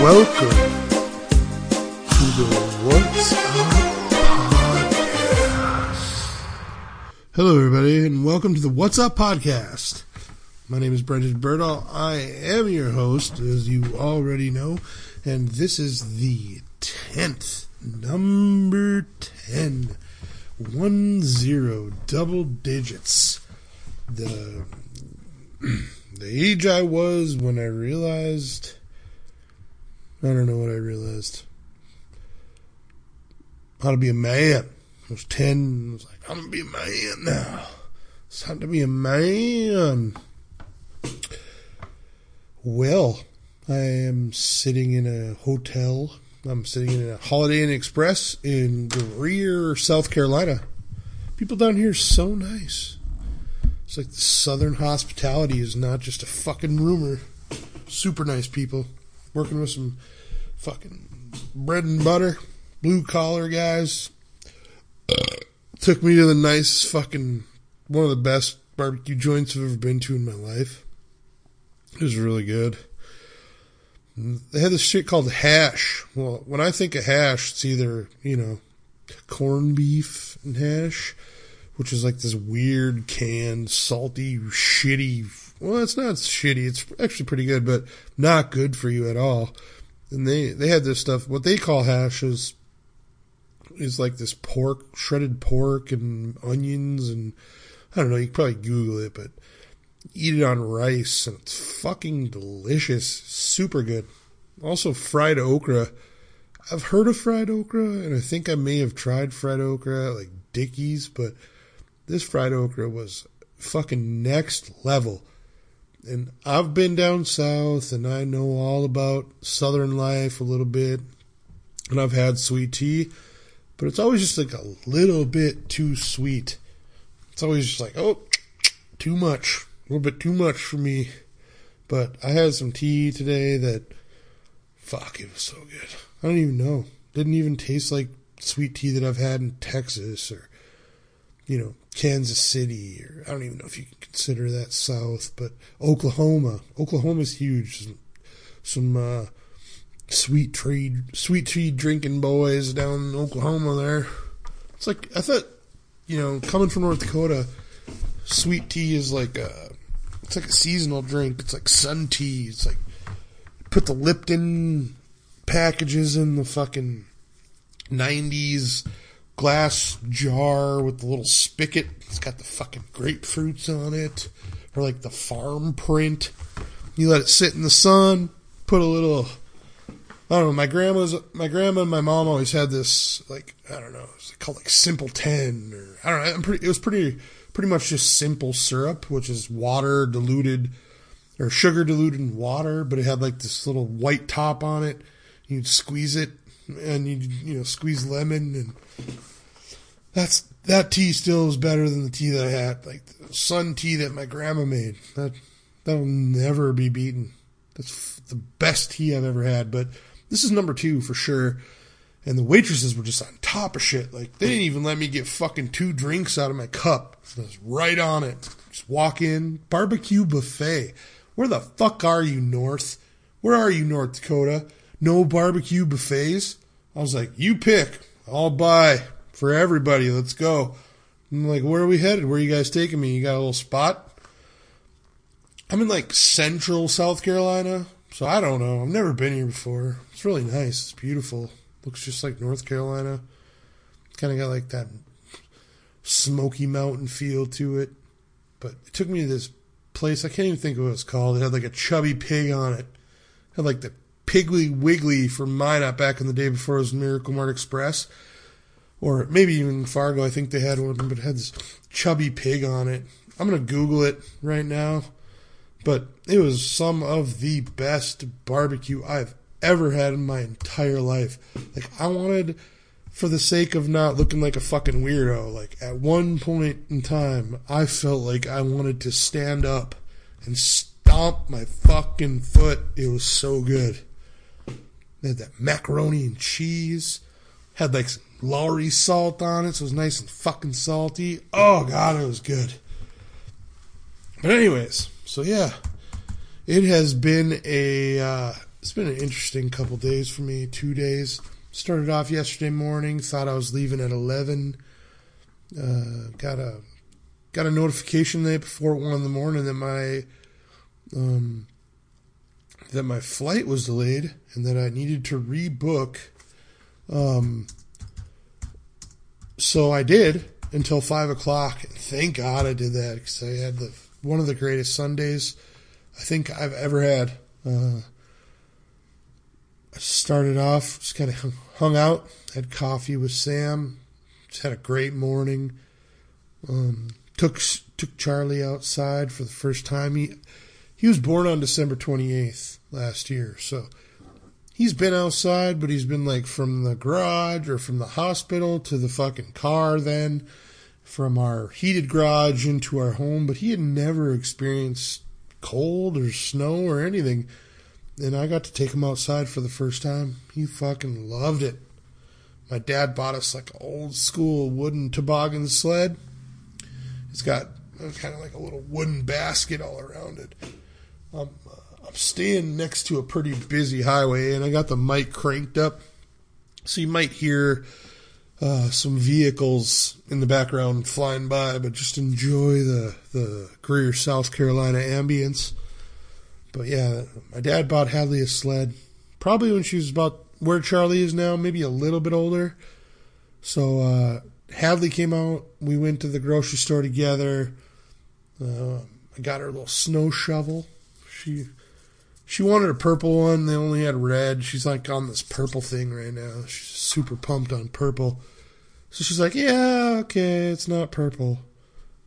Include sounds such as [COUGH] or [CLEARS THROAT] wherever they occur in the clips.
welcome to the What's Up Podcast. Hello, everybody, and welcome to the What's Up Podcast. My name is Brendan Berdahl. I am your host, as you already know, and this is the 10th, number 10, one zero, double digits. The, [CLEARS THROAT] the age I was when I realized I don't know what I realized. How to be a man. I was 10. I was like, I'm going to be a man now. It's time to be a man. Well, I am sitting in a hotel. I'm sitting in a Holiday Inn Express in Greer, South Carolina. People down here are so nice. It's like the Southern hospitality is not just a fucking rumor. Super nice people working with some fucking bread and butter, blue collar guys. [CLEARS THROAT] Took me to the nice fucking one of the best barbecue joints I've ever been to in my life. It was really good. They had this shit called hash. Well, when I think of hash, it's either, you know, corned beef and hash, which is like this weird canned, salty, shitty. Well, it's not shitty. It's actually pretty good, but not good for you at all. And they, they had this stuff, what they call hash is, is like this pork, shredded pork and onions and I don't know, you probably Google it, but eat it on rice and it's fucking delicious. Super good. Also fried okra. I've heard of fried okra and I think I may have tried fried okra like Dickey's, but this fried okra was fucking next level. And I've been down south and I know all about southern life a little bit. And I've had sweet tea, but it's always just like a little bit too sweet. It's always just like, oh, too much. A little bit too much for me. But I had some tea today that, fuck, it was so good. I don't even know. Didn't even taste like sweet tea that I've had in Texas or, you know, Kansas City, or I don't even know if you can consider that South, but Oklahoma. Oklahoma's huge. Some, some uh, sweet tea, sweet tea drinking boys down in Oklahoma there. It's like, I thought, you know, coming from North Dakota, sweet tea is like a, it's like a seasonal drink. It's like sun tea. It's like, put the Lipton packages in the fucking 90s glass jar with the little spigot. It's got the fucking grapefruits on it, or like the farm print. You let it sit in the sun. Put a little. I don't know. My grandma's, my grandma and my mom always had this like I don't know. It's called like Simple Ten or I don't know. I'm pretty, it was pretty pretty much just simple syrup, which is water diluted or sugar diluted in water, but it had like this little white top on it. You'd squeeze it and you you know squeeze lemon and that's that tea still is better than the tea that I had, like the sun tea that my grandma made. That that'll never be beaten. That's the best tea I've ever had. But this is number two for sure. And the waitresses were just on top of shit. Like they didn't even let me get fucking two drinks out of my cup. So I was right on it. Just walk in, barbecue buffet. Where the fuck are you, North? Where are you, North Dakota? No barbecue buffets? I was like, you pick. I'll buy for everybody. Let's go. I'm like, where are we headed? Where are you guys taking me? You got a little spot? I'm in like central South Carolina, so I don't know. I've never been here before. It's really nice. It's beautiful. Looks just like North Carolina. Kind of got like that smoky mountain feel to it. But it took me to this place. I can't even think of what it's called. It had like a chubby pig on it. it had like the Piggly Wiggly from Minot back in the day before it was Miracle Mart Express or maybe even Fargo. I think they had one, but it had this chubby pig on it. I'm gonna Google it right now, but it was some of the best barbecue I've ever had in my entire life. Like I wanted, for the sake of not looking like a fucking weirdo, like at one point in time, I felt like I wanted to stand up and stomp my fucking foot. It was so good. They had that macaroni and cheese, had like some Lawry salt on it, so it was nice and fucking salty. Oh god, it was good. But anyways, so yeah, it has been a uh, it's been an interesting couple days for me. Two days. Started off yesterday morning. Thought I was leaving at eleven. Uh, got a got a notification the night before one in the morning that my um, that my flight was delayed and that I needed to rebook. Um, so I did until five o'clock, and thank God I did that because I had the one of the greatest Sundays I think I've ever had. Uh, I started off just kind of hung out, had coffee with Sam, just had a great morning. Um, took took Charlie outside for the first time. He he was born on December 28th last year, so he's been outside, but he's been like from the garage or from the hospital to the fucking car, then from our heated garage into our home. But he had never experienced cold or snow or anything. And I got to take him outside for the first time. He fucking loved it. My dad bought us like an old school wooden toboggan sled. It's got kind of like a little wooden basket all around it. Uh, I'm staying next to a pretty busy highway, and I got the mic cranked up, so you might hear uh, some vehicles in the background flying by, but just enjoy the the Greer, South Carolina ambience. But yeah, my dad bought Hadley a sled, probably when she was about where Charlie is now, maybe a little bit older. So uh, Hadley came out. We went to the grocery store together. Uh, I got her a little snow shovel. She she wanted a purple one. They only had red. She's like on this purple thing right now. She's super pumped on purple. So she's like, "Yeah, okay, it's not purple."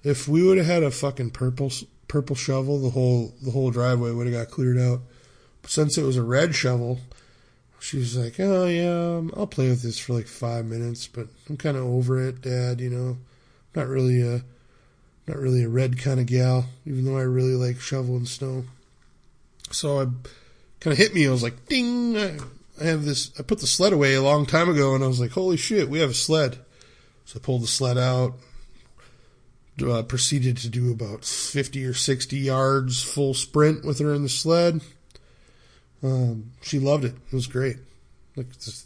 If we would have had a fucking purple purple shovel, the whole the whole driveway would have got cleared out. But since it was a red shovel, she's like, "Oh yeah, um, I'll play with this for like five minutes, but I'm kind of over it, Dad. You know, not really a not really a red kind of gal, even though I really like shoveling snow." So I kind of hit me. I was like, "Ding!" I, have this. I put the sled away a long time ago, and I was like, "Holy shit, we have a sled!" So I pulled the sled out, uh, proceeded to do about 50 or 60 yards full sprint with her in the sled. Um, she loved it. It was great. Like this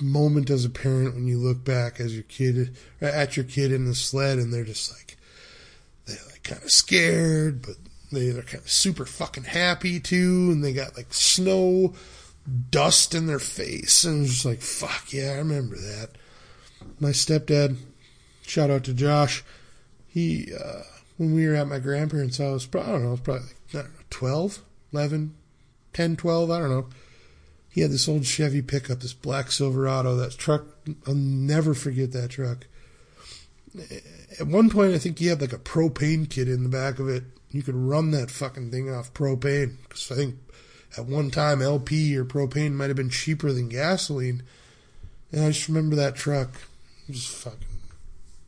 moment as a parent when you look back as your kid at your kid in the sled and they're just like they're like kind of scared, but they're kind of super fucking happy too, and they got like snow dust in their face, and it's just like fuck yeah, I remember that. My stepdad, shout out to Josh he uh, when we were at my grandparents' house, I don't know, it was probably like, know, 12, 11, 10, 12, I don't know. He had this old Chevy pickup, this black Silverado. That truck, I'll never forget that truck. At one point, I think he had like a propane kit in the back of it. You could run that fucking thing off propane. Because I think at one time, LP or propane might have been cheaper than gasoline. And I just remember that truck. Just fucking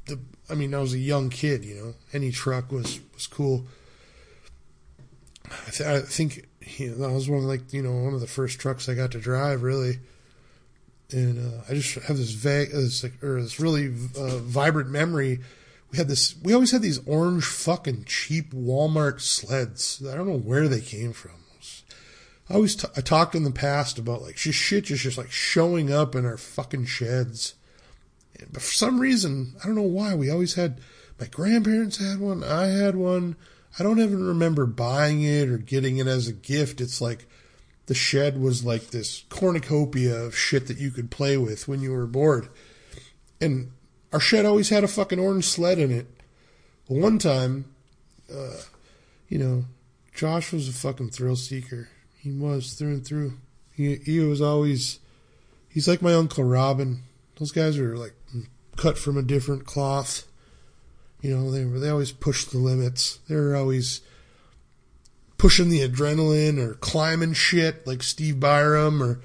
the I mean, I was a young kid, you know. Any truck was was cool. I, th- I think you know, that was one of like you know one of the first trucks I got to drive really, and uh, I just have this vague, this like, or this really uh, vibrant memory. We had this. We always had these orange fucking cheap Walmart sleds. I don't know where they came from. I always t- I talked in the past about like just shit just just like showing up in our fucking sheds but for some reason, I don't know why, we always had my grandparents had one, I had one. I don't even remember buying it or getting it as a gift. It's like the shed was like this cornucopia of shit that you could play with when you were bored. And our shed always had a fucking orange sled in it. One time, uh, you know, Josh was a fucking thrill seeker. He was through and through. He he was always he's like my uncle Robin. Those guys are like cut from a different cloth. You know, they were they always push the limits. They're always pushing the adrenaline or climbing shit like Steve Byram or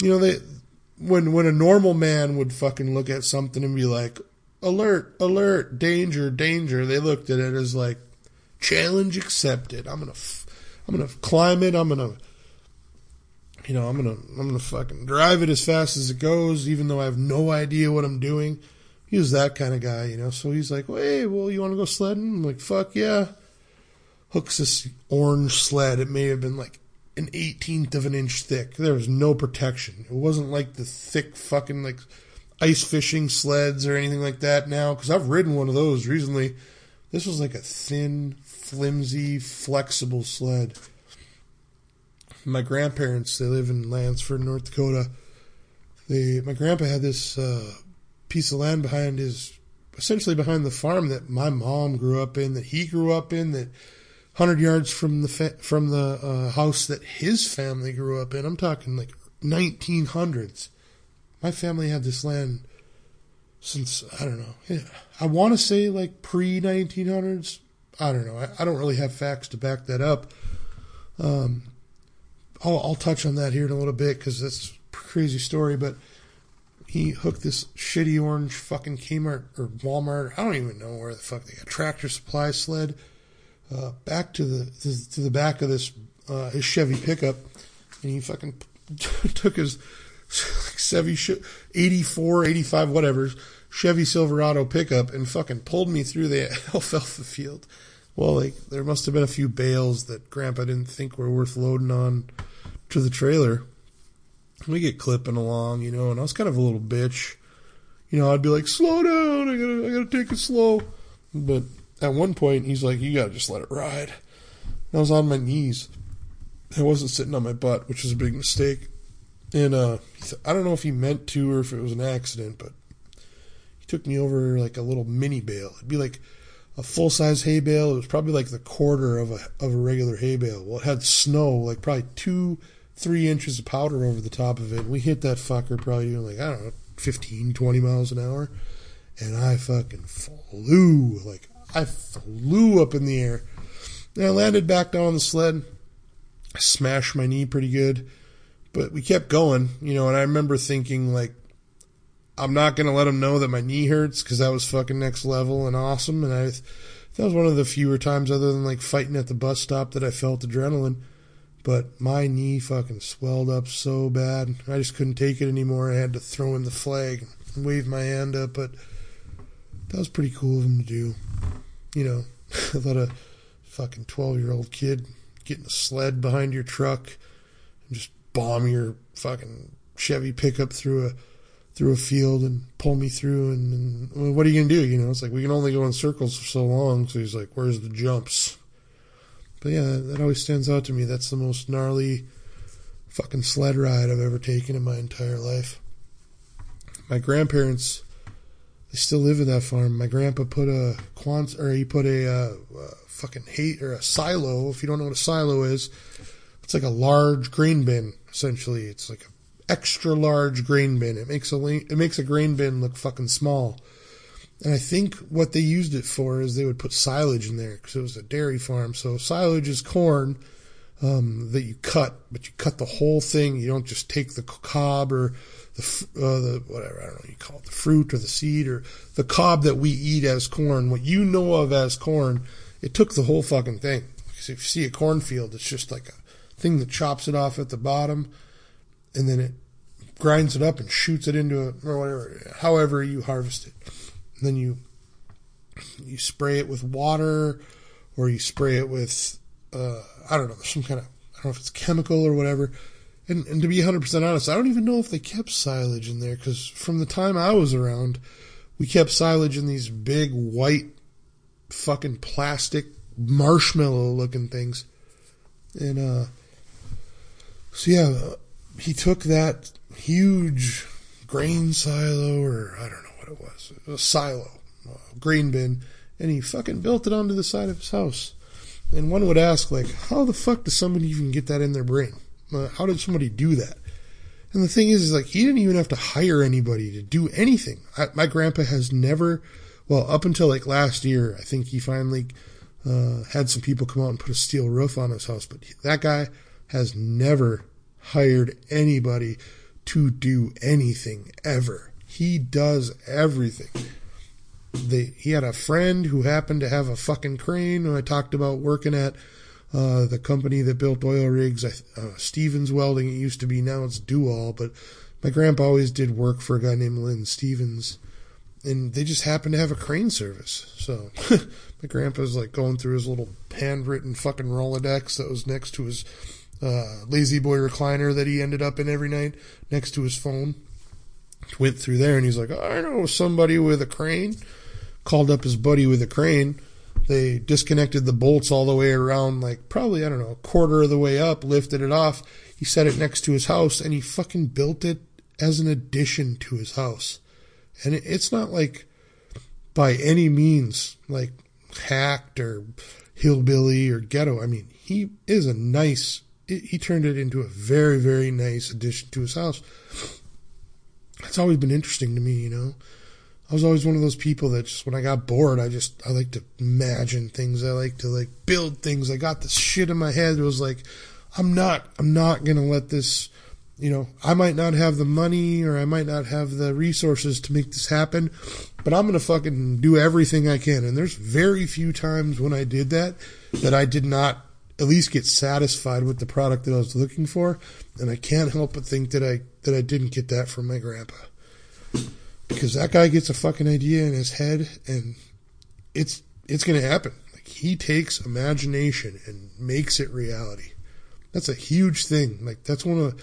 you know they when when a normal man would fucking look at something and be like alert alert danger danger they looked at it as like challenge accepted i'm gonna i'm gonna climb it i'm gonna you know i'm gonna i'm gonna fucking drive it as fast as it goes even though i have no idea what i'm doing he was that kind of guy, you know. So he's like, "Hey, well, you want to go sledding?" I'm like, "Fuck yeah!" Hooks this orange sled. It may have been like an eighteenth of an inch thick. There was no protection. It wasn't like the thick fucking like ice fishing sleds or anything like that now. Because I've ridden one of those recently. This was like a thin, flimsy, flexible sled. My grandparents, they live in Lansford, North Dakota. They, my grandpa had this uh, piece of land behind his, essentially behind the farm that my mom grew up in, that he grew up in, that hundred yards from the fa- from the uh, house that his family grew up in. I'm talking like 1900s. My family had this land since I don't know. I want to say like pre 1900s. I don't know. I, I, don't really have facts to back that up. Um, I'll, I'll touch on that here in a little bit because that's a crazy story. But he hooked this shitty orange fucking Kmart or Walmart. I don't even know where the fuck they got tractor supply sled uh, back to the to, to, the back of this uh, his Chevy pickup, and he fucking [LAUGHS] took his Chevy 84, 85, whatever Chevy Silverado pickup and fucking pulled me through the [LAUGHS] alfalfa field. Well, like there must have been a few bales that Grandpa didn't think were worth loading on to the trailer. We get clipping along, you know, and I was kind of a little bitch. You know, I'd be like, "Slow down! I gotta, I gotta take it slow." But at one point, he's like, "You gotta just let it ride." And I was on my knees. I wasn't sitting on my butt, which was a big mistake. And uh, I don't know if he meant to or if it was an accident, but he took me over like a little mini bale. It'd be like a full size hay bale. It was probably like the quarter of a of a regular hay bale. Well, it had snow, like probably two, three inches of powder over the top of it. We hit that fucker probably doing like I don't know, 15, 20 miles an hour, and I fucking flew like I flew up in the air. And I landed back down on the sled. I smashed my knee pretty good, but we kept going, you know. And I remember thinking like I'm not going to let them know that my knee hurts because that was fucking next level and awesome. And I, that was one of the fewer times other than like fighting at the bus stop that I felt adrenaline. But my knee fucking swelled up so bad. I just couldn't take it anymore. I had to throw in the flag and wave my hand up. But that was pretty cool of him to do. You know, [LAUGHS] thought a fucking 12 year old kid getting a sled behind your truck and just bomb your fucking Chevy pickup through a through a field and pull me through. And, and well, what are you to do? You know, it's like we can only go in circles for so long. So he's like, where's the jumps? But yeah, that always stands out to me. That's the most gnarly fucking sled ride I've ever taken in my entire life. My grandparents, they still live at that farm. My grandpa put a quant, or he put a, uh, fucking hate or a silo. If you don't know what a silo is, it's like a large grain bin. Essentially, it's like a extra large grain bin. It makes a it makes a grain bin look fucking small. And I think what they used it for is they would put silage in there because it was a dairy farm. So silage is corn um, that you cut, but you cut the whole thing. You don't just take the cob or the uh, the whatever I don't know what you call it, the fruit or the seed or the cob that we eat as corn. What you know of as corn, it took the whole fucking thing. Because if you see a cornfield, it's just like a thing that chops it off at the bottom and then it grinds it up and shoots it into it or whatever, however you harvest it. And then you you spray it with water or you spray it with uh, I don't know some kind of I don't know if it's chemical or whatever. And, and to be 100% honest, I don't even know if they kept silage in there because from the time I was around, we kept silage in these big white fucking plastic marshmallow looking things. And uh so yeah, he took that huge grain silo, or I don't know what it was, a silo, a grain bin, and he fucking built it onto the side of his house. And one would ask, like, how the fuck does somebody even get that in their brain? How did somebody do that? And the thing is, is like, he didn't even have to hire anybody to do anything. I, my grandpa has never, well, up until like last year, I think he finally uh, had some people come out and put a steel roof on his house, but that guy has never hired anybody to do anything ever. He does everything. They, he had a friend who happened to have a fucking crane. Who I talked about working at uh, the company that built oil rigs, uh, Stevens Welding. It used to be now it's Dual, but my grandpa always did work for a guy named Lynn Stevens, and they just happened to have a crane service. So [LAUGHS] my grandpa's like going through his little handwritten fucking Rolodex that was next to his uh, La-Z-Boy recliner that he ended up in every night next to his phone. Went through there and he's like, I know somebody with a crane. Called up his buddy with a crane. They disconnected the bolts all the way around, like probably, I don't know, a quarter of the way up, lifted it off. He set it next to his house and he fucking built it as an addition to his house. And it's not like by any means like hacked or hillbilly or ghetto. I mean, he is a nice, he turned it into a very, very nice addition to his house. It's always been interesting to me, you know. I was always one of those people that just when I got bored, I just I like to imagine things. I like to like build things. I got this shit in my head. It was like I'm not I'm not gonna let this you know, I might not have the money or I might not have the resources to make this happen, but I'm to fucking do everything I can. And there's very few times when I did that that I did not at least get satisfied with the product that I was looking for. And I can't help but think that I, that I didn't get that from my grandpa because that guy gets a fucking idea in his head and it's, it's going to happen. Like he takes imagination and makes it reality. That's a huge thing. Like that's one of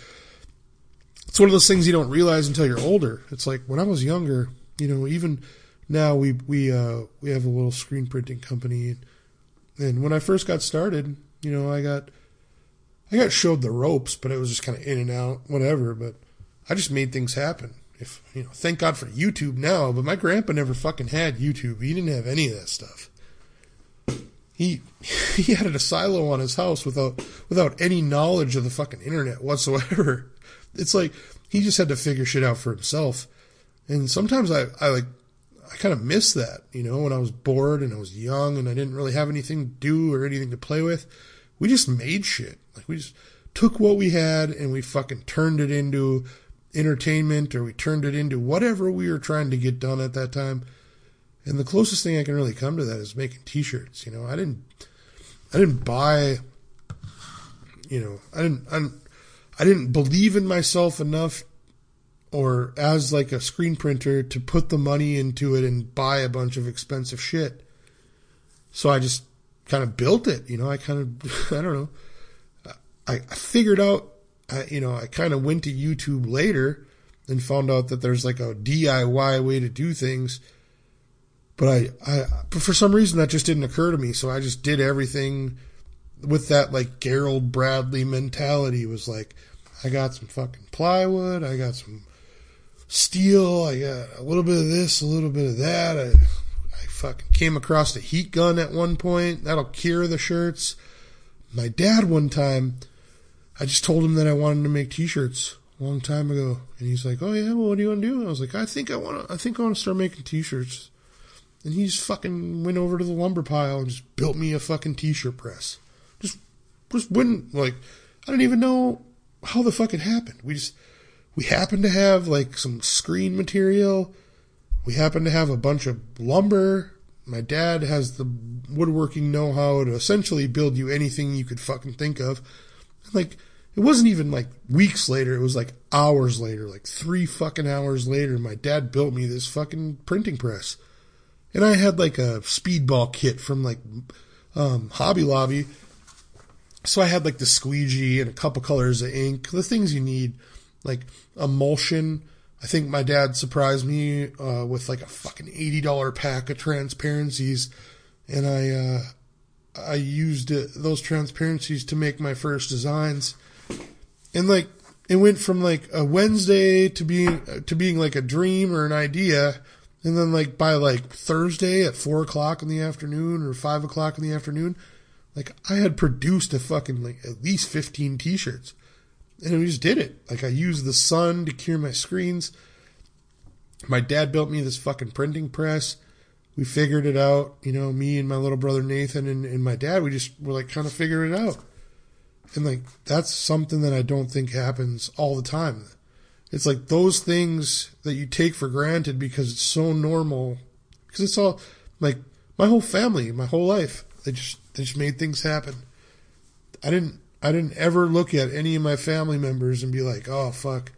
it's one of those things you don't realize until you're older. It's like when I was younger, you know, even now we we uh, we have a little screen printing company, and when I first got started, you know, I got I got showed the ropes, but it was just kind of in and out, whatever. But I just made things happen. If you know, thank God for YouTube now. But my grandpa never fucking had YouTube. He didn't have any of that stuff. He [LAUGHS] he had a silo on his house without without any knowledge of the fucking internet whatsoever [LAUGHS] it's like he just had to figure shit out for himself. And sometimes I, I like, I kind of miss that, you know, when I was bored and I was young and I didn't really have anything to do or anything to play with. We just made shit. Like we just took what we had and we fucking turned it into entertainment or we turned it into whatever we were trying to get done at that time. And the closest thing I can really come to that is making t-shirts. You know, I didn't, I didn't buy, you know, I didn't, I didn't believe in myself enough or as like a screen printer to put the money into it and buy a bunch of expensive shit. So I just kind of built it, you know, I kind of, [LAUGHS] I don't know. I figured out, I, you know, I kind of went to YouTube later and found out that there's like a DIY way to do things. But I, I, but for some reason that just didn't occur to me. So I just did everything with that like Gerald Bradley mentality was like, I got some fucking plywood. I got some steel. I got a little bit of this, a little bit of that. I, I fucking came across a heat gun at one point. That'll cure the shirts. My dad one time, I just told him that I wanted to make t-shirts a long time ago. And he's like, oh yeah, well, what do you want to do? And I was like, I think I want to, I think I want to start making t-shirts. And he just fucking went over to the lumber pile and just built me a fucking t-shirt press. Just, just wouldn't, like, I don't even know how the fuck it happened. We just, we happened to have like some screen material. We happened to have a bunch of lumber. My dad has the woodworking know how to essentially build you anything you could fucking think of. Like, it wasn't even like weeks later. It was like hours later, like three fucking hours later. My dad built me this fucking printing press. And I had like a speedball kit from like, um, Hobby Lobby so I had like the squeegee and a couple colors of ink, the things you need, like emulsion. I think my dad surprised me uh, with like a fucking eighty dollar pack of transparencies, and I uh, I used it, those transparencies to make my first designs, and like it went from like a Wednesday to being to being like a dream or an idea, and then like by like Thursday at four o'clock in the afternoon or five o'clock in the afternoon, like I had produced a fucking like at least 15 t-shirts and we just did it. Like I used the sun to cure my screens. My dad built me this fucking printing press. We figured it out, you know, me and my little brother Nathan and, and my dad, we just were like kind of figuring it out. And like that's something that I don't think happens all the time. It's like those things that you take for granted because it's so normal. Because it's all like my whole family, my whole life. They just they just made things happen. I didn't I didn't ever look at any of my family members and be like, "Oh fuck."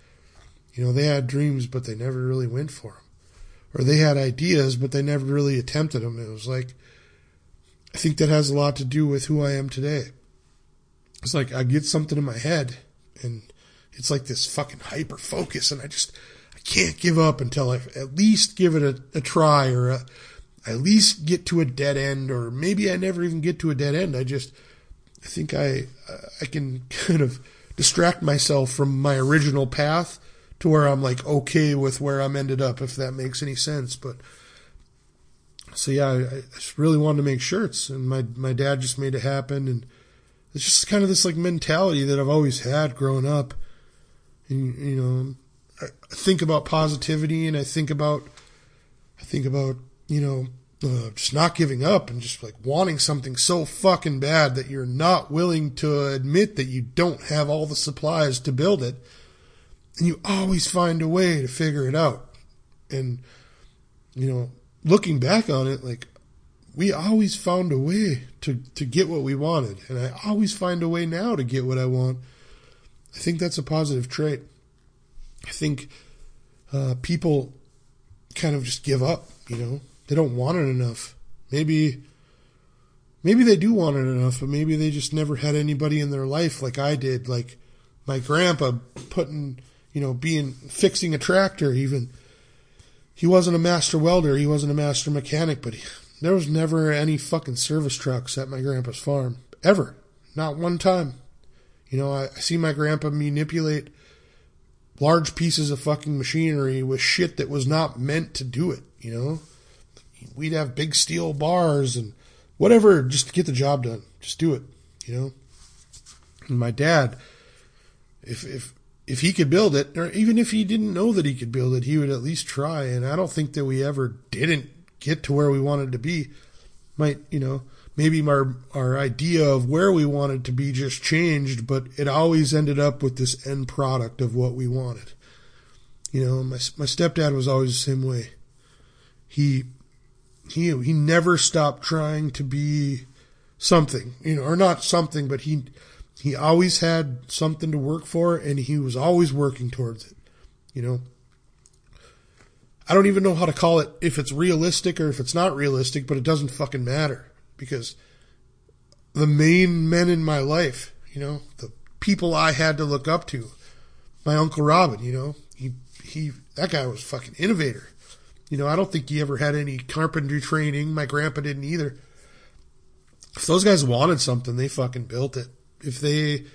You know, they had dreams but they never really went for them. Or they had ideas but they never really attempted them. It was like I think that has a lot to do with who I am today. It's like I get something in my head and it's like this fucking hyper focus and I just I can't give up until I at least give it a, a try or a, at least get to a dead end or maybe I never even get to a dead end. I just I think I I can [LAUGHS] kind of distract myself from my original path to where I'm like okay with where I'm ended up if that makes any sense but so yeah I, I just really wanted to make shirts and my my dad just made it happen and it's just kind of this like mentality that I've always had growing up. And you know, I think about positivity and I think about, I think about, you know, uh, just not giving up and just like wanting something so fucking bad that you're not willing to admit that you don't have all the supplies to build it. And you always find a way to figure it out. And, you know, looking back on it, like we always found a way to, to get what we wanted. And I always find a way now to get what I want. I think that's a positive trait. I think uh, people kind of just give up, you know, they don't want it enough. Maybe, maybe they do want it enough, but maybe they just never had anybody in their life like I did, like my grandpa putting, you know, being, fixing a tractor even. He wasn't a master welder. He wasn't a master mechanic, but he, there was never any fucking service trucks at my grandpa's farm. Ever. Not one time. You know, I, I see my grandpa manipulate large pieces of fucking machinery with shit that was not meant to do it, you know? We'd have big steel bars and whatever just to get the job done. Just do it, you know? And my dad, if if if he could build it, or even if he didn't know that he could build it, he would at least try. And I don't think that we ever didn't get to where we wanted to be might you know maybe our our idea of where we wanted to be just changed but it always ended up with this end product of what we wanted. You know my my stepdad was always the same way. He he he never stopped trying to be something you know or not something but he he always had something to work for and he was always working towards it you know I don't even know how to call it if it's realistic or if it's not realistic, but it doesn't fucking matter because the main men in my life, you know, the people I had to look up to, my uncle Robin, you know, he he that guy was fucking innovator. You know, I don't think he ever had any carpentry training. My grandpa didn't either. If those guys wanted something, they fucking built it. If they,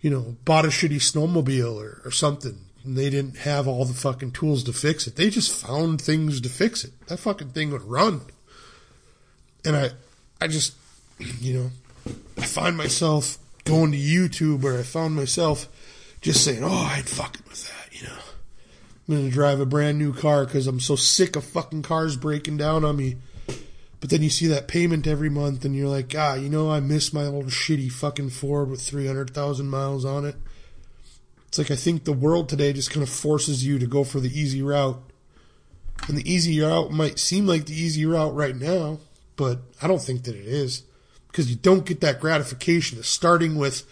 you know, bought a shitty snowmobile or, or something, they didn't have all the fucking tools to fix it. They just found things to fix it. That fucking thing would run. And I, I just, [CLEARS THROAT] you know, I find myself going to YouTube or I found myself just saying, oh, I'd fucking with that, you know. I'm going to drive a brand new car because I'm so sick of fucking cars breaking down on me. But then you see that payment every month and you're like, ah, you know, I miss my old shitty fucking Ford with 300,000 miles on it. It's like I think the world today just kind of forces you to go for the easy route. And the easy route might seem like the easy route right now, but I don't think that it is. Because you don't get that gratification of starting with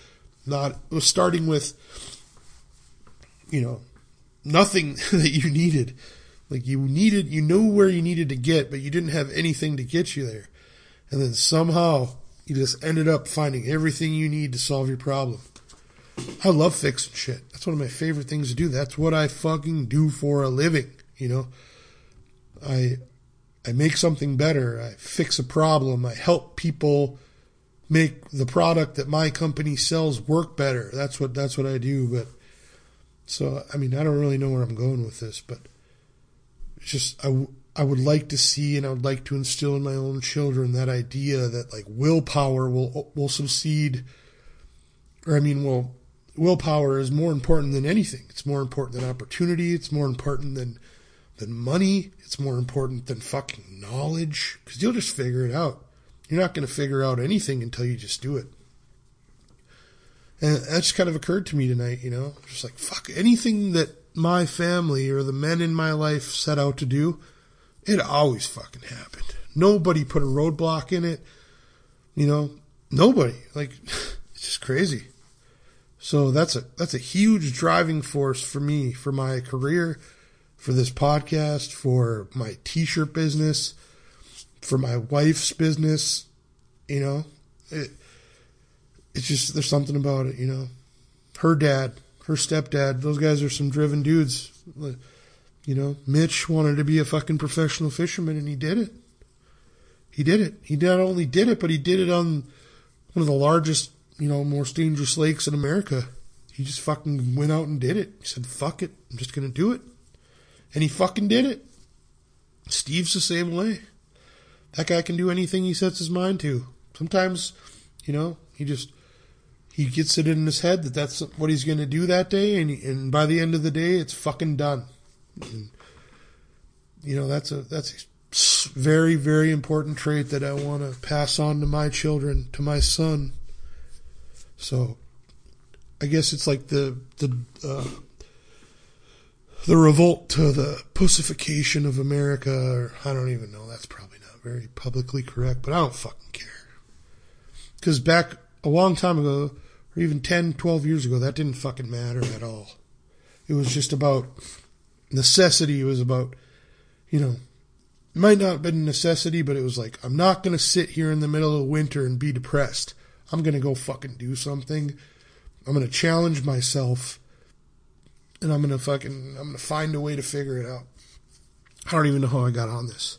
not starting with you know nothing [LAUGHS] that you needed. Like you needed you know where you needed to get, but you didn't have anything to get you there. And then somehow you just ended up finding everything you need to solve your problem. I love fixing shit. That's one of my favorite things to do. That's what I fucking do for a living. You know, I I make something better. I fix a problem. I help people make the product that my company sells work better. That's what that's what I do. But so I mean, I don't really know where I'm going with this, but it's just I I would like to see and I would like to instill in my own children that idea that like willpower will will succeed, or I mean, will willpower is more important than anything. It's more important than opportunity. It's more important than than money. It's more important than fucking knowledge because you'll just figure it out. You're not going to figure out anything until you just do it. And that just kind of occurred to me tonight, you know, just like fuck anything that my family or the men in my life set out to do, it always fucking happened. Nobody put a roadblock in it, you know, nobody. Like, [LAUGHS] it's just crazy. So that's a that's a huge driving force for me for my career, for this podcast, for my t-shirt business, for my wife's business. You know, it, it's just there's something about it, you know. Her dad, her stepdad, those guys are some driven dudes. You know, Mitch wanted to be a fucking professional fisherman and he did it. He did it. He not only did it, but he did it on one of the largest, you know, most dangerous lakes in America. He just fucking went out and did it. He said, fuck it. I'm just going to do it. And he fucking did it. Steve's the same way. That guy can do anything he sets his mind to. Sometimes, you know, he just he gets it in his head that that's what he's going to do that day, and and by the end of the day, it's fucking done. And, you know, that's a that's a very very important trait that I want to pass on to my children, to my son. So, I guess it's like the the uh, the revolt to the pussification of America, or I don't even know. That's probably not very publicly correct, but I don't fucking care. Because back a long time ago, or even 10, 12 years ago, that didn't fucking matter at all. It was just about necessity. It was about, you know, it might not have been necessity, but it was like, I'm not going to sit here in the middle of winter and be depressed. I'm going to go fucking do something. I'm going to challenge myself and I'm going to fucking, I'm going to find a way to figure it out. I don't even know how I got on this,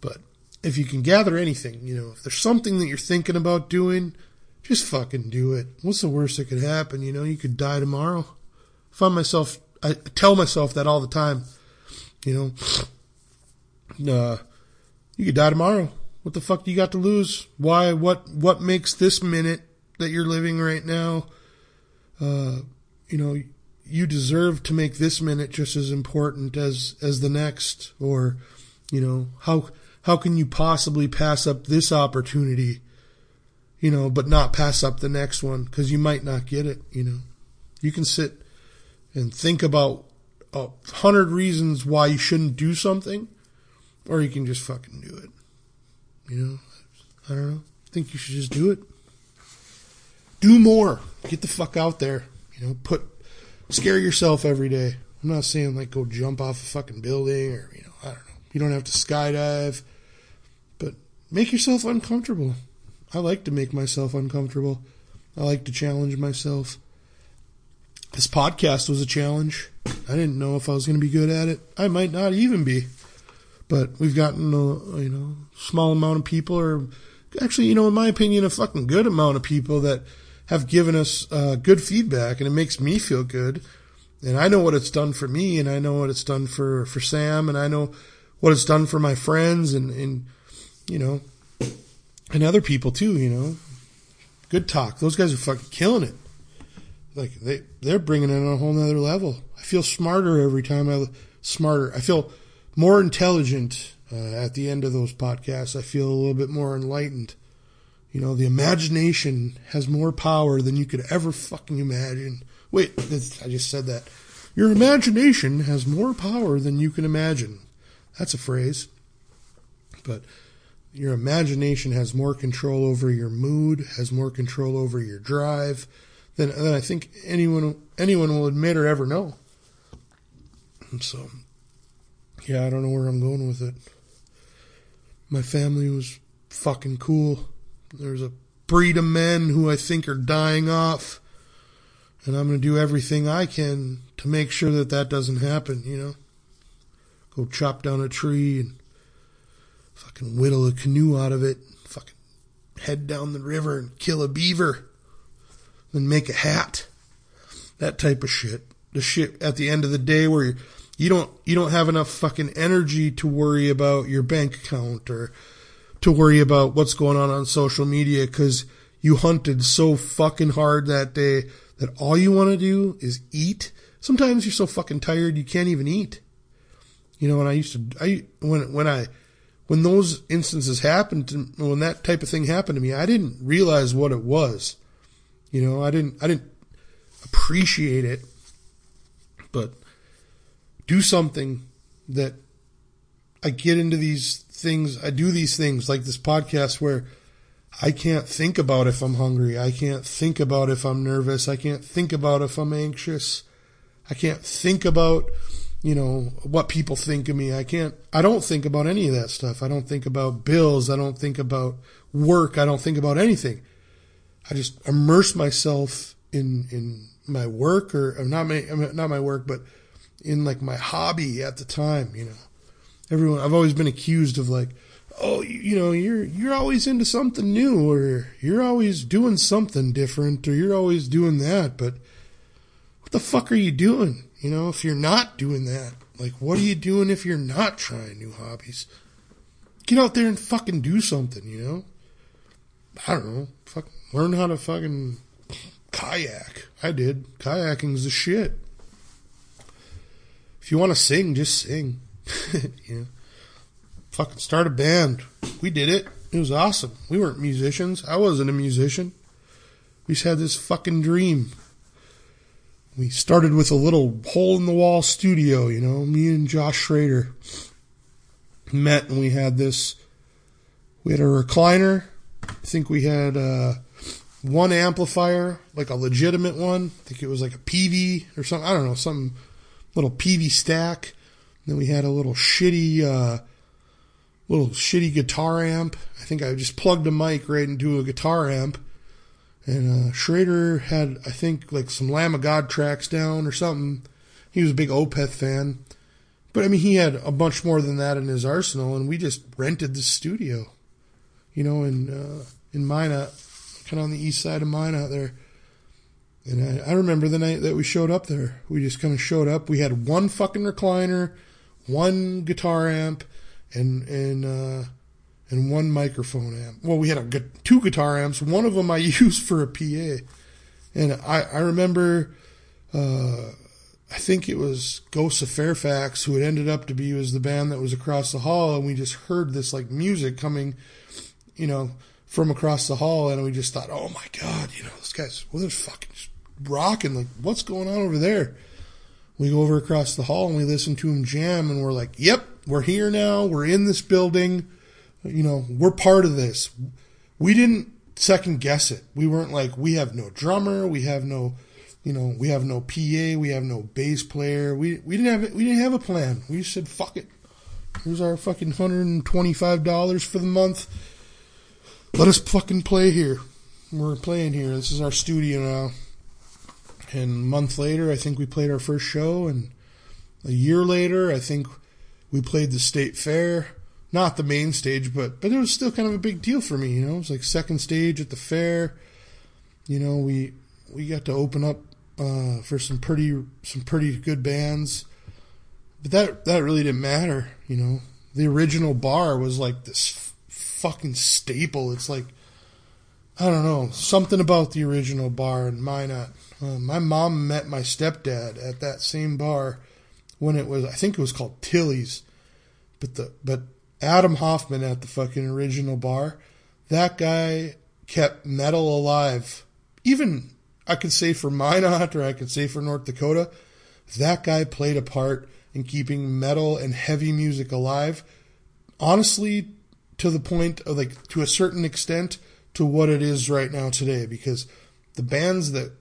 but if you can gather anything, you know, if there's something that you're thinking about doing, just fucking do it. What's the worst that could happen? You know, you could die tomorrow. I find myself, I tell myself that all the time. You know, uh, you could die tomorrow. What the fuck do you got to lose? Why? What? What makes this minute that you're living right now? Uh, you know, you deserve to make this minute just as important as as the next. Or, you know, how how can you possibly pass up this opportunity? you know, but not pass up the next one because you might not get it, you know. You can sit and think about a hundred reasons why you shouldn't do something, or you can just fucking do it. You know, I don't know. I think you should just do it. Do more. Get the fuck out there. You know, put scare yourself every day. I'm not saying like go jump off a fucking building or you know, I don't know. You don't have to skydive, but make yourself uncomfortable. I like to make myself uncomfortable. I like to challenge myself. This podcast was a challenge. I didn't know if I was going to be good at it. I might not even be. But we've gotten a you know small amount of people, or actually, you know, in my opinion, a fucking good amount of people that have given us uh, good feedback, and it makes me feel good. And I know what it's done for me, and I know what it's done for for Sam, and I know what it's done for my friends, and and you know, and other people too, you know. Good talk. Those guys are fucking killing it. Like they they're bringing it on a whole nother level. I feel smarter every time I smarter. I feel more intelligent uh, at the end of those podcasts. I feel a little bit more enlightened. You know, the imagination has more power than you could ever fucking imagine. Wait, I just said that. Your imagination has more power than you can imagine. That's a phrase. But your imagination has more control over your mood, has more control over your drive than, than I think anyone anyone will admit or ever know. So, yeah, I don't know where I'm going with it. My family was fucking cool. There's a breed of men who I think are dying off, and I'm going to do everything I can to make sure that that doesn't happen. You know, go chop down a tree and fucking whittle a canoe out of it, fucking head down the river and kill a beaver, then make a hat. That type of shit. The shit at the end of the day where you, you don't you don't have enough fucking energy to worry about your bank account or to worry about what's going on on social media because you hunted so fucking hard that day that all you want to do is eat. Sometimes you're so fucking tired you can't even eat. You know, when I used to, I when when I when those instances happened to, when that type of thing happened to me, I didn't realize what it was. You know, I didn't, I didn't appreciate it, but do something that I get into these things. I do these things like this podcast where I can't think about if I'm hungry. I can't think about if I'm nervous. I can't think about if I'm anxious. I can't think about you know, what people think of me. I can't, I don't think about any of that stuff. I don't think about bills. I don't think about work. I don't think about anything. I just immerse myself in in my work or, or not my not my work, but in like my hobby at the time. You know, everyone I've always been accused of like, oh, you, know, you're you're always into something new, or you're always doing something different, or you're always doing that. But what the fuck are you doing? You know, if you're not doing that, like, what are you doing if you're not trying new hobbies? Get out there and fucking do something. You know, I don't know, fuck, learn how to fucking kayak. I did. Kayaking's the shit. If you want to sing, just sing. [LAUGHS] you know, fucking start a band. We did it. It was awesome. We weren't musicians. I wasn't a musician. We just had this fucking dream. We started with a little hole in the wall studio, you know, me and Josh Schrader met and we had this, we had a recliner. I think we had, uh, one amplifier, like a legitimate one. I think it was like a Peavey or something. I don't know, some little Peavey stack. And then we had a little shitty, uh, little shitty guitar amp. I think I just plugged a mic right into a guitar amp. And uh, Schrader had, I think, like some Lamb of God tracks down or something. He was a big Opeth fan. But I mean, he had a bunch more than that in his arsenal, and we just rented the studio, you know, in uh, in Minot kind of on the east side of Minot out there. And I, I remember the night that we showed up there. We just kind of showed up. We had one fucking recliner, one guitar amp, and and uh, and one microphone amp. Well, we had a two guitar amps. One of them I [LAUGHS] used for a PA, and I I remember. Uh, I think it was Ghosts of Fairfax who had ended up to be was the band that was across the hall, and we just heard this like music coming, you know, from across the hall, and we just thought, oh my god, you know, this guy's well, they're fucking rocking. Like, what's going on over there? We go over across the hall and we listen to him jam, and we're like, yep, we're here now. We're in this building. You know, we're part of this. We didn't second guess it. We weren't like, we have no drummer, we have no, you know, we have no PA, we have no bass player. We we didn't have we didn't have a plan. We just said, fuck it. Here's our fucking hundred and twenty five dollars for the month let us fucking play here. We're playing here. This is our studio now. And a month later, I think we played our first show. And a year later, I think we played the state fair. Not the main stage, but but it was still kind of a big deal for me. You know, it was like second stage at the fair. You know, we we got to open up uh, for some pretty some pretty good bands. But that that really didn't matter. You know, the original bar was like this fucking staple. It's like I don't know something about the original bar in Minot. Uh, my mom met my stepdad at that same bar when it was I think it was called Tilly's, but the but Adam Hoffman at the fucking original bar, that guy kept metal alive. Even I could say for Minot or I could say for North Dakota, that guy played a part in keeping metal and heavy music alive. Honestly, to the point of like to a certain extent to what it is right now today because the bands that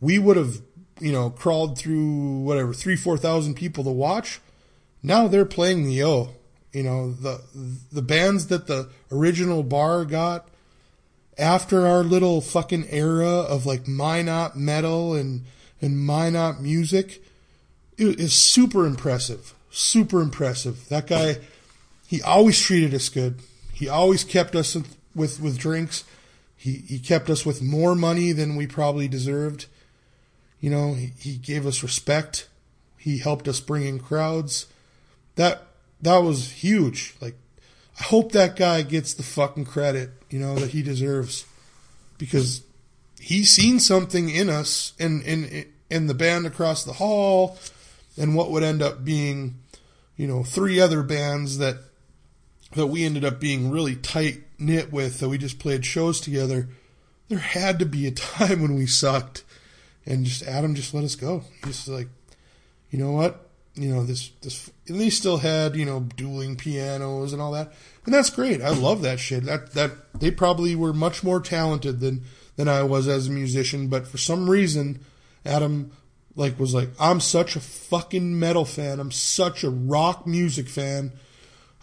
we would have you know crawled through whatever three four thousand people to watch now they're playing the o you know the the bands that the original bar got after our little fucking era of like Minot metal and and Minot music it is super impressive super impressive that guy he always treated us good he always kept us with with drinks. He he kept us with more money than we probably deserved. You know, he, he gave us respect. He helped us bring in crowds. That that was huge. Like I hope that guy gets the fucking credit, you know, that he deserves because he's seen something in us and in in the band across the hall and what would end up being, you know, three other bands that that we ended up being really tight knit with that we just played shows together, there had to be a [LAUGHS] time when we sucked, and just Adam just let us go. He's like, you know what, you know this this, and they still had you know dueling pianos and all that, and that's great. I love that shit. That that they probably were much more talented than than I was as a musician, but for some reason, Adam like was like, I'm such a fucking metal fan. I'm such a rock music fan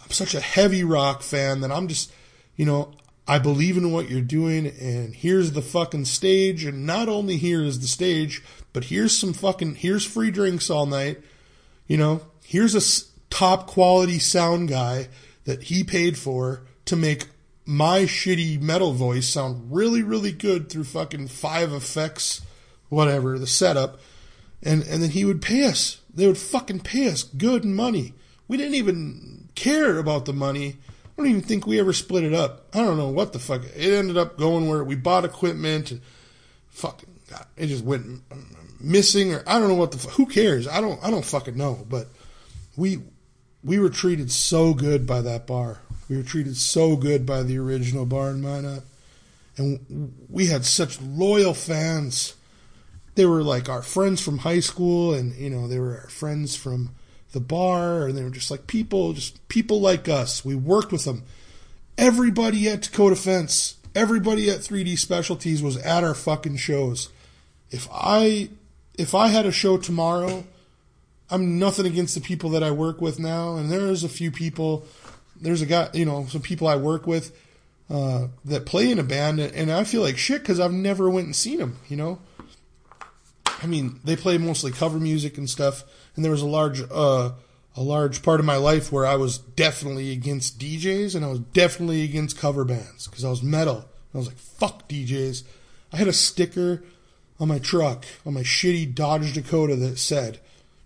I'm such a heavy rock fan that I'm just, you know, I believe in what you're doing, and here's the fucking stage. And not only here is the stage, but here's some fucking here's free drinks all night. You know, here's a top quality sound guy that he paid for to make my shitty metal voice sound really, really good through fucking five effects, whatever, the setup. And, and then he would pay us. They would fucking pay us good money. We didn't even care about the money. I don't even think we ever split it up. I don't know what the fuck. It ended up going where we bought equipment and fucking, God, it just went missing or I don't know what the, who cares? I don't, I don't fucking know. But we, we were treated so good by that bar. We were treated so good by the original bar in Minot. And we had such loyal fans. They were like our friends from high school, and you know they were our friends from the bar, and they were just like people, just people like us. We worked with them. Everybody at Dakota Fence, everybody at 3D Specialties was at our fucking shows. If I if I had a show tomorrow, I'm nothing against the people that I work with now, and there's a few people there's a guy, you know, some people I work with uh, that play in a band, and I feel like shit because I've never went and seen them. You know, I mean, they play mostly cover music and stuff, and there was a large uh, a large part of my life where I was definitely against DJs and I was definitely against cover bands because I was metal. I was like, fuck DJs. I had a sticker on my truck on my shitty Dodge Dakota that said,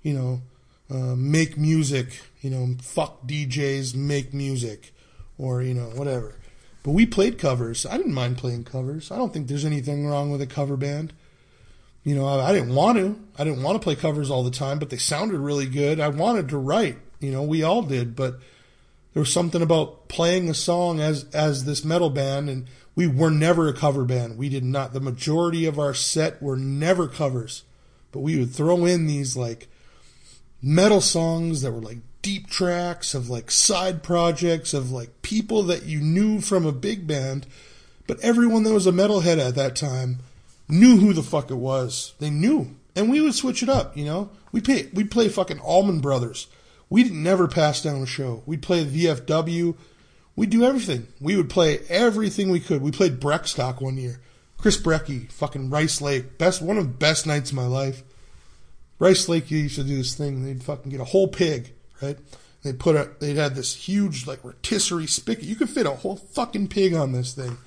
you know, uh, make music, you know, fuck DJs, make music, or, you know, whatever. But we played covers. I didn't mind playing covers. I don't think there's anything wrong with a cover band. You know, I, I didn't want to. I didn't want to play covers all the time, but they sounded really good. I wanted to write. You know, we all did, but there was something about playing a song as as this metal band, and we were never a cover band. We did not. The majority of our set were never covers, but we would throw in these like metal songs that were like deep tracks of like side projects of like people that you knew from a big band, but everyone that was a metalhead at that time knew who the fuck it was. They knew. And we would switch it up, you know? We we'd play fucking Allman Brothers. We'd never pass down a show. We'd play VFW. We'd do everything. We would play everything we could. We played Brekstock one year. Chris Brecky, fucking Rice Lake. Best, one of the best nights of my life. Rice Lake used to do this thing. They'd fucking get a whole pig, right? They put a, they'd had this huge like rotisserie spigot. You could fit a whole fucking pig on this thing.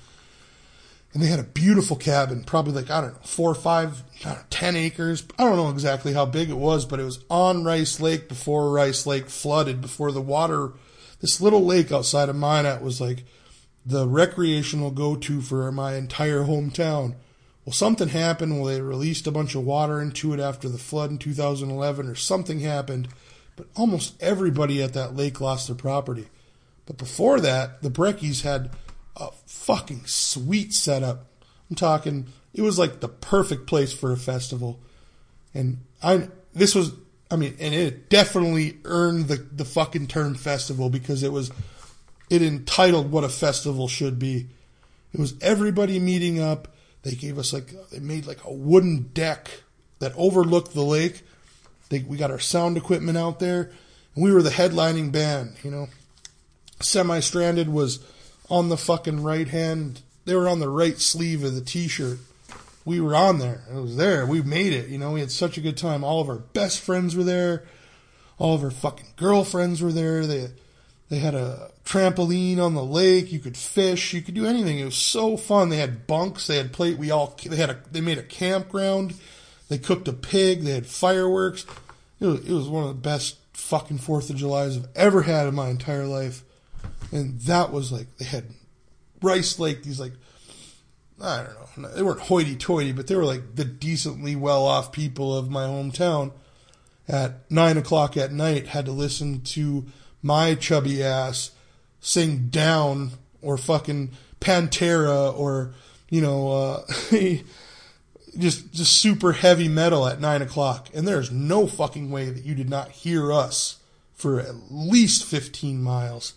And they had a beautiful cabin, probably like, I don't know, four or five, know, 10 acres. I don't know exactly how big it was, but it was on Rice Lake before Rice Lake flooded, before the water, this little lake outside of Minot was like the recreational go to for my entire hometown. Well, something happened. Well, they released a bunch of water into it after the flood in 2011, or something happened. But almost everybody at that lake lost their property. But before that, the Breckies had a fucking sweet setup. I'm talking, it was like the perfect place for a festival. And I, this was, I mean, and it definitely earned the, the fucking term festival because it was, it entitled what a festival should be. It was everybody meeting up they gave us like they made like a wooden deck that overlooked the lake. They, we got our sound equipment out there, and we were the headlining band. You know, Semistranded was on the fucking right hand. They were on the right sleeve of the T-shirt. We were on there. It was there. We made it. You know, we had such a good time. All of our best friends were there. All of our fucking girlfriends were there. They they had a trampoline on the lake. You could fish. You could do anything. It was so fun. They had bunks. They had plate. We all they had a they made a campground. They cooked a pig. They had fireworks. It was, it was one of the best fucking Fourth of July's I've ever had in my entire life. And that was like they had Rice Lake. These like I don't know. They weren't hoity-toity, but they were like the decently well-off people of my hometown. At nine o'clock at night, had to listen to my chubby ass sing down or fucking Pantera or you know uh, [LAUGHS] just just super heavy metal at nine o'clock, and there's no fucking way that you did not hear us for at least fifteen miles.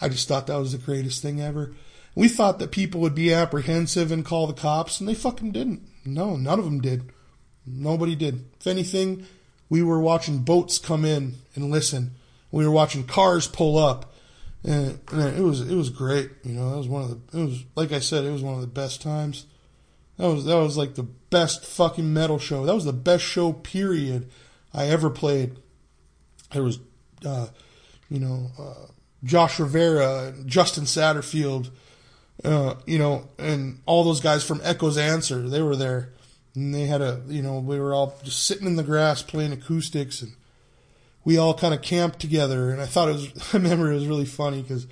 I just thought that was the greatest thing ever. We thought that people would be apprehensive and call the cops, and they fucking didn't. No, none of them did. Nobody did. If anything, we were watching boats come in and listen we were watching cars pull up, and, it was it was great. You know, that was one of the it was like I said, it was one of the best times. That was that was like the best fucking metal show. That was the best show period I ever played. There was, uh, you know, uh, Josh Rivera, Justin Satterfield, uh, you know, and all those guys from Echo's Answer. They were there, and they had a, you know, we were all just sitting in the grass playing acoustics, and we all kind of camped together. And I thought it was, [LAUGHS] I remember it was really funny because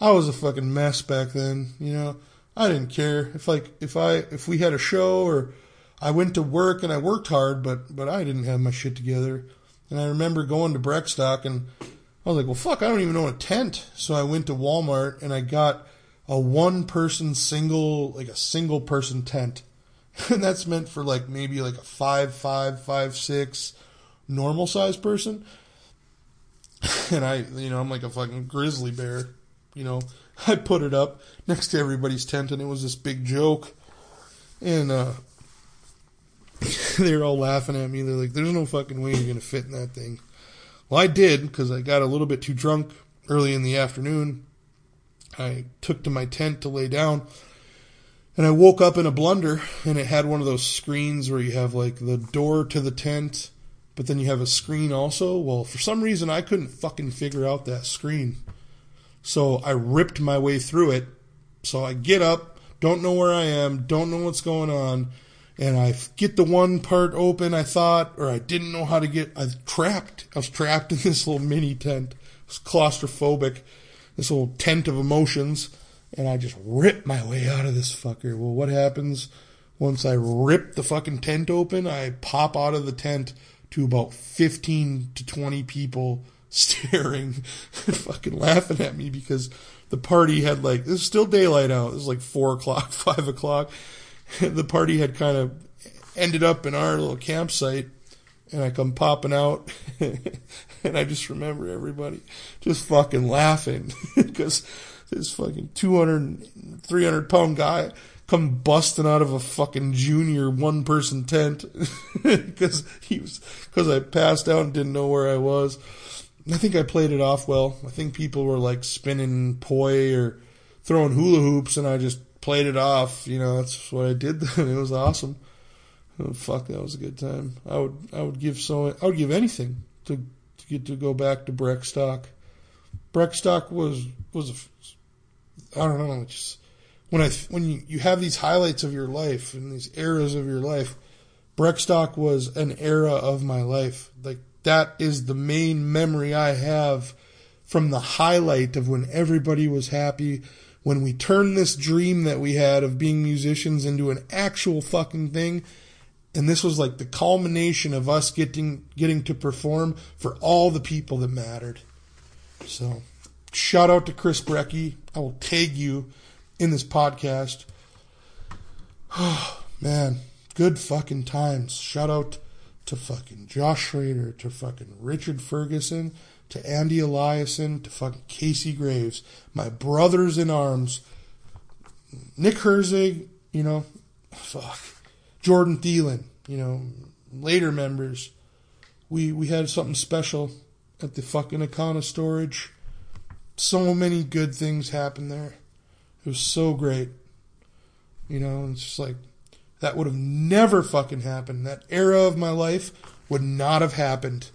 I was a fucking mess back then. You know, I didn't care if like if I if we had a show or I went to work and I worked hard, but but I didn't have my shit together. And I remember going to Brekstock and I was like, well, fuck, I don't even own a tent. So I went to Walmart and I got a one person single, like a single person tent. [LAUGHS] And that's meant for like maybe like a five, five, five, six normal sized person. [LAUGHS] And I, you know, I'm like a fucking grizzly bear. You know, [LAUGHS] I put it up next to everybody's tent and it was this big joke. And, uh, they're all laughing at me. They're like, "There's no fucking way you're gonna fit in that thing." Well, I did because I got a little bit too drunk early in the afternoon. I took to my tent to lay down, and I woke up in a blunder, and it had one of those screens where you have like the door to the tent, but then you have a screen also. Well, for some reason, I couldn't fucking figure out that screen, so I ripped my way through it. So I get up, don't know where I am, don't know what's going on and I get the one part open I thought, or I didn't know how to get, I was trapped. I was trapped [LAUGHS] in this little mini tent. It was claustrophobic, this little tent of emotions, and I just ripped my way out of this fucker. Well, what happens once I rip the fucking tent open? I pop out of the tent to about 15 to 20 people [LAUGHS] staring and fucking laughing at me because the party had like, it's still daylight out. It was like four o'clock, [LAUGHS] five o'clock [LAUGHS] the party had kind of ended up in our little campsite and I come popping out [LAUGHS] and I just remember everybody just fucking laughing [LAUGHS] because this fucking 200, 300 pound guy come busting out of a fucking junior one person tent because he was, because I passed out and didn't know where I was. I think I played it off well. I think people were like spinning poi or throwing hula hoops and I just played it off. You know, that's what I did then. [LAUGHS] It was awesome. Oh, fuck, that was a good time. I would I would give so I would give anything to to get to go back to Brekstock. Brekstock was was a, I don't know just when I when you you have these highlights of your life and these eras of your life. Brekstock was an era of my life. Like that is the main memory I have from the highlight of when everybody was happy when we turned this dream that we had of being musicians into an actual fucking thing. And this was like the culmination of us getting getting to perform for all the people that mattered. So shout out to chris brecky. I will tag you in this podcast. Oh [SIGHS] man good fucking times. Shout out to fucking josh schrader to fucking richard ferguson to Andy Eliason to fucking Casey Graves, my brothers in arms, Nick Herzig, you know, fuck, Jordan Thielen, you know, later members. We we had something special at the fucking Akana storage. So many good things happened there. It was so great. You know, it's just like that would have never fucking happened. That era of my life would not have happened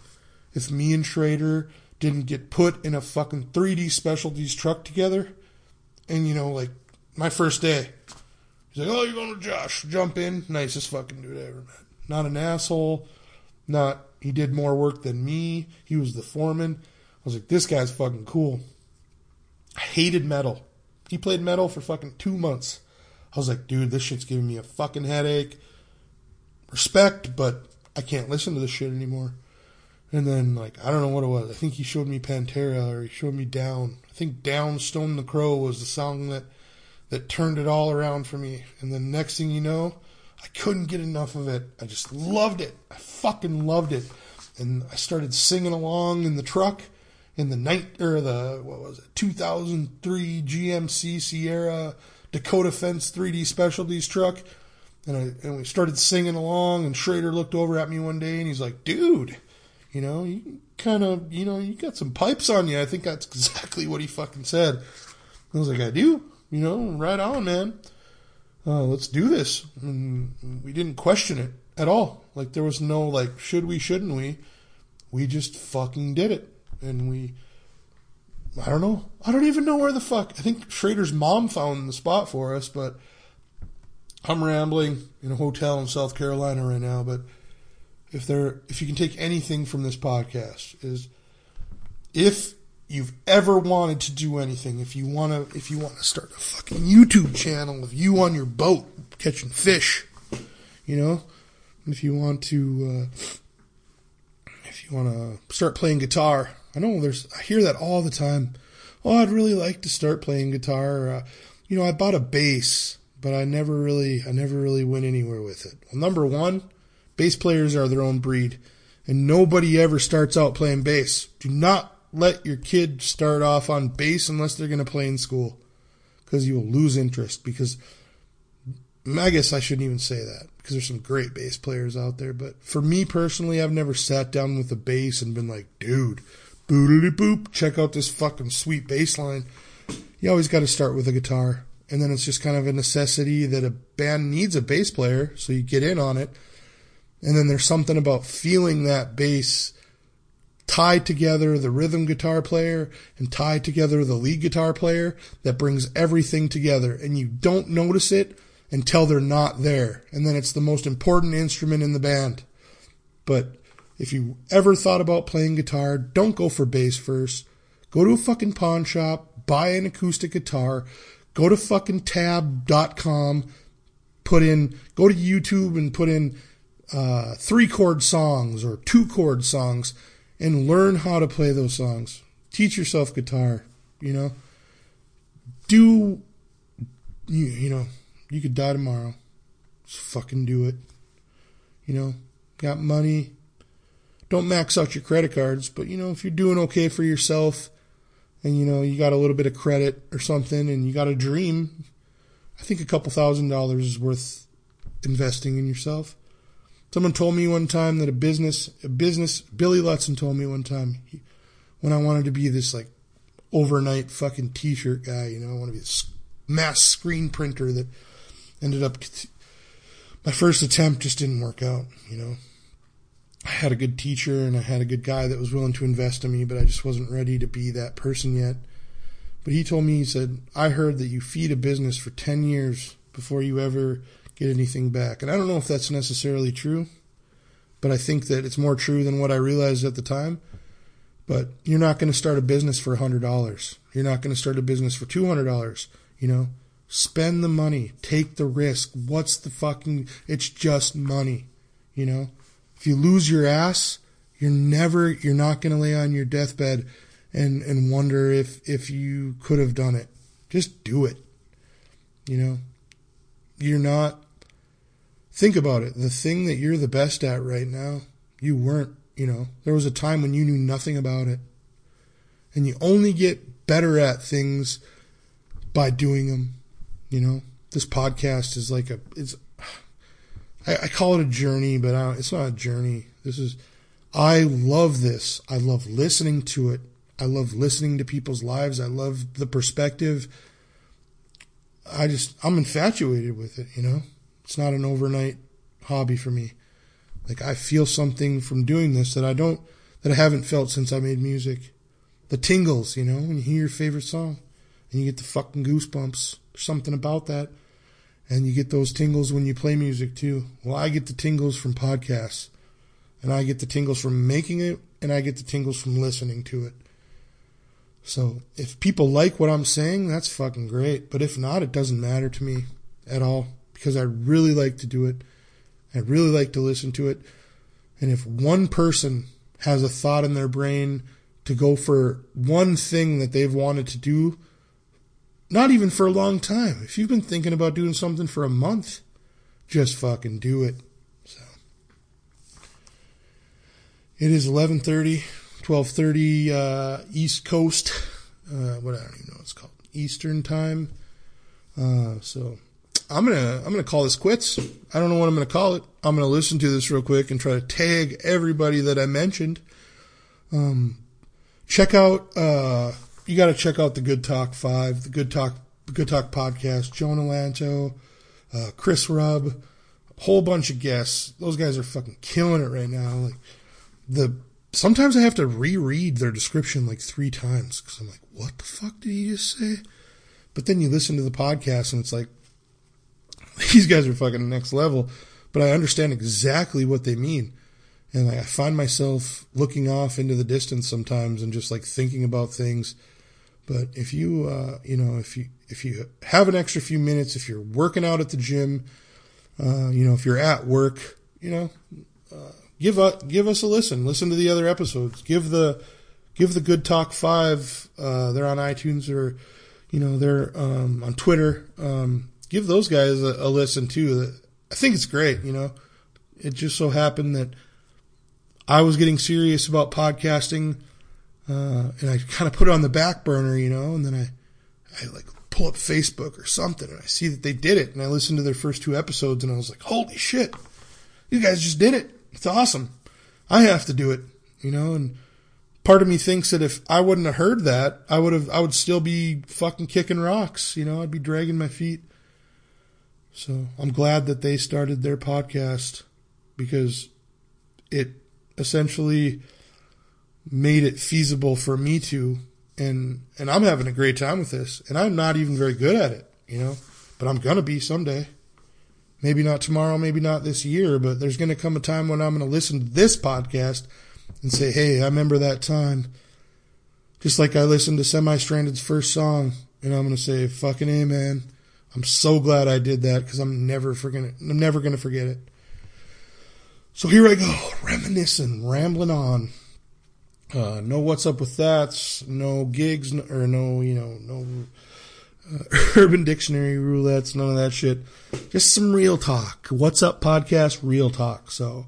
if me and Schrader didn't get put in a fucking 3D specialties truck together. And, you know, like, my first day, he's like, oh, you're going to Josh. Jump in. Nicest fucking dude I ever met. Not an asshole. Not, he did more work than me. He was the foreman. I was like, this guy's fucking cool. I hated metal. He played metal for fucking two months. I was like, dude, this shit's giving me a fucking headache. Respect, but I can't listen to this shit anymore. And then, like, I don't know what it was. I think he showed me Pantera or he showed me Down. I think Down Stone the Crow was the song that, that turned it all around for me. And then next thing you know, I couldn't get enough of it. I just loved it. I fucking loved it. And I started singing along in the truck in the night, or the, what was it, 2003 GMC Sierra Dakota Fence 3D Specialties truck. And I, and we started singing along and Schrader looked over at me one day and he's like, dude, You know, you kind of, you know, you got some pipes on you. I think that's exactly what he fucking said. I was like, I do. You know, right on, man. Uh, let's do this. And we didn't question it at all. Like there was no like, should we, shouldn't we? We just fucking did it, and we. I don't know. I don't even know where the fuck. I think Schrader's mom found the spot for us, but I'm rambling in a hotel in South Carolina right now. But if there, if you can take anything from this podcast, is if you've ever wanted to do anything, if you want to, if you want to start a fucking YouTube channel of you on your boat catching fish, you know, if you want to, uh, if you want to start playing guitar, I know there's, I hear that all the time. Oh, I'd really like to start playing guitar. Uh, you know, I bought a bass, but I never really, I never really went anywhere with it. Well, number one, bass players are their own breed, and nobody ever starts out playing bass. Do not let your kid start off on bass unless they're going to play in school because you will lose interest because I guess I shouldn't even say that because there's some great bass players out there. But for me personally, I've never sat down with a bass and been like, dude, boodly boop, check out this fucking sweet bass line. You always got to start with a guitar. And then it's just kind of a necessity that a band needs a bass player. So you get in on it. And then there's something about feeling that bass tie together the rhythm guitar player and tie together the lead guitar player that brings everything together. And you don't notice it until they're not there. And then it's the most important instrument in the band. But if you ever thought about playing guitar don't go for bass first. Go to a fucking pawn shop buy an acoustic guitar go to fucking tab.com put in go to youtube and put in uh, three chord songs or two chord songs and learn how to play those songs. Teach yourself guitar, you know. Do you you know, you could die tomorrow. Just fucking do it. You know, got money. Don't max out your credit cards, but you know, if you're doing okay for yourself and you know, you got a little bit of credit or something and you got a dream, I think a couple thousand dollars is worth investing in yourself. Someone told me one time that a business, a business, Billy Lutzen told me one time he, when I wanted to be this like overnight fucking t-shirt guy, you know, I want to be a mass screen printer that ended up, my first attempt just didn't work out, you know. I had a good teacher and I had a good guy that was willing to invest in me, but I just wasn't ready to be that person yet. But he told me, he said, I heard that you feed a business for 10 years before you ever get anything back. And I don't know if that's necessarily true, but I think that it's more true than what I realized at the time. But you're not going to start a business for $100. You're not going to start a business for $200. You know, spend the money, take the risk. What's the fucking, it's just money. You know, if you lose your ass, you're never, you're not going to lay on your deathbed and, and wonder if, if you could have done it. Just do it. You know, you're not think about it. The thing that you're the best at right now, you weren't, you know, there was a time when you knew nothing about it. And you only get better at things by doing them, you know. This podcast is like a, it's, I, I call it a journey, but it's not a journey. This is, I love this. I love listening to it. I love listening to people's lives. I love the perspective. I just, I'm infatuated with it, you know? It's not an overnight hobby for me. Like I feel something from doing this that I don't that I haven't felt since I made music. The tingles, you know, when you hear your favorite song and you get the fucking goosebumps. There's something about that. And you get those tingles when you play music too. Well, I get the tingles from podcasts. And I get the tingles from making it and I get the tingles from listening to it. So if people like what I'm saying, that's fucking great. But if not, it doesn't matter to me at all because I really like to do it. I really like to listen to it. And if one person has a thought in their brain to go for one thing that they've wanted to do, not even for a long time, if you've been thinking about doing something for a month, just fucking do it. So it is 11:30, 12:30 uh, East Coast. Uh, what I don't even know what it's called, Eastern time. Uh, so I'm gonna I'm gonna call this quits. I don't know what I'm gonna call it. I'm gonna listen to this real quick and try to tag everybody that I mentioned. Um, check out uh, you got to check out the Good Talk Five, the Good Talk Good Talk podcast. Jonah Lanto, uh, Chris Rubb, a whole bunch of guests. Those guys are fucking killing it right now. Like the sometimes I have to reread their description like three times because I'm like, what the fuck did he just say? But then you listen to the podcast and it's like, [LAUGHS] these guys are fucking next level. But I understand exactly what they mean. And I find myself looking off into the distance sometimes and just like thinking about things. But if you, uh, you know, if you, if you have an extra few minutes, if you're working out at the gym, uh, you know, if you're at work, you know, uh, give us, give us a listen. Listen to the other episodes. Give the, give the Good Talk Five. Uh, they're on iTunes or, you know, they're um, on Twitter. Um, give those guys a, a listen too. I think it's great. You know, it just so happened that I was getting serious about podcasting, uh, and I kind of put it on the back burner. You know, and then I, I like pull up Facebook or something, and I see that they did it, and I listened to their first two episodes, and I was like, holy shit, you guys just did it. It's awesome. I have to do it. You know, and part of me thinks that if I wouldn't have heard that, I would have, I would still be fucking kicking rocks. You know, I'd be dragging my feet. So I'm glad that they started their podcast because it essentially made it feasible for me to, and, and I'm having a great time with this and I'm not even very good at it, you know, but I'm going to be someday. Maybe not tomorrow, maybe not this year, but there's going to come a time when I'm going to listen to this podcast and say, Hey, I remember that time. Just like I listened to Semistranded's first song and I'm going to say, fucking A, man. I'm so glad I did that because I'm never forgetting. I'm never to forget it. So here I go, reminiscing, rambling on. Uh, no, what's up with that? No gigs, or no, you know, no uh, [LAUGHS] Urban Dictionary roulettes, none of that shit. Just some real talk. What's up, podcast? Real talk. So,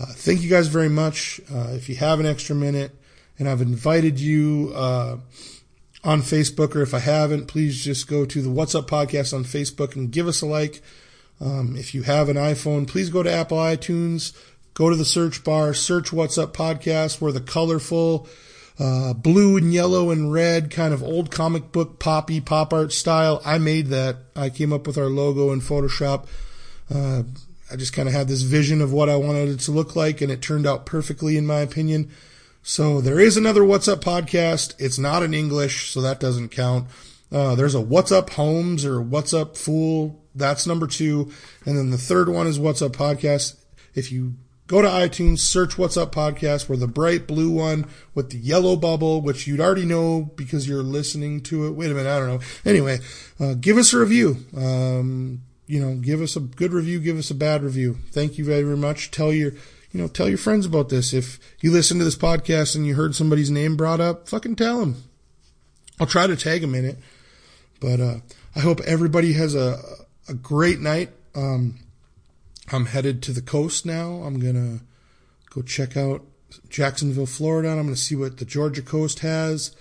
uh, thank you guys very much. Uh, if you have an extra minute, and I've invited you uh, on Facebook, or if I haven't, please just go to the What's Up Podcast on Facebook and give us a like. Um, if you have an iPhone, please go to Apple iTunes, go to the search bar, search What's Up Podcast, where the colorful uh, blue and yellow and red kind of old comic book poppy pop art style. I made that. I came up with our logo in Photoshop. Uh, I just kind of had this vision of what I wanted it to look like, and it turned out perfectly, in my opinion. So there is another What's Up podcast. It's not in English, so that doesn't count. Uh, there's a What's Up Homes or What's Up Fool. That's number two. And then the third one is What's Up Podcast. If you go to iTunes, search What's Up Podcast, we're the bright blue one with the yellow bubble, which you'd already know because you're listening to it. Wait a minute, I don't know. Anyway, uh, give us a review. Um, you know, give us a good review, give us a bad review. Thank you very much. Tell your you know, tell your friends about this. If you listen to this podcast and you heard somebody's name brought up, fucking tell them. I'll try to tag them in it. But uh, I hope everybody has a a great night. Um, I'm headed to the coast now. I'm gonna go check out Jacksonville, Florida. I'm gonna see what the Georgia coast has,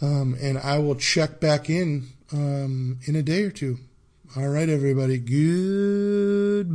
um, and I will check back in um, in a day or two. All right, everybody. Goodbye.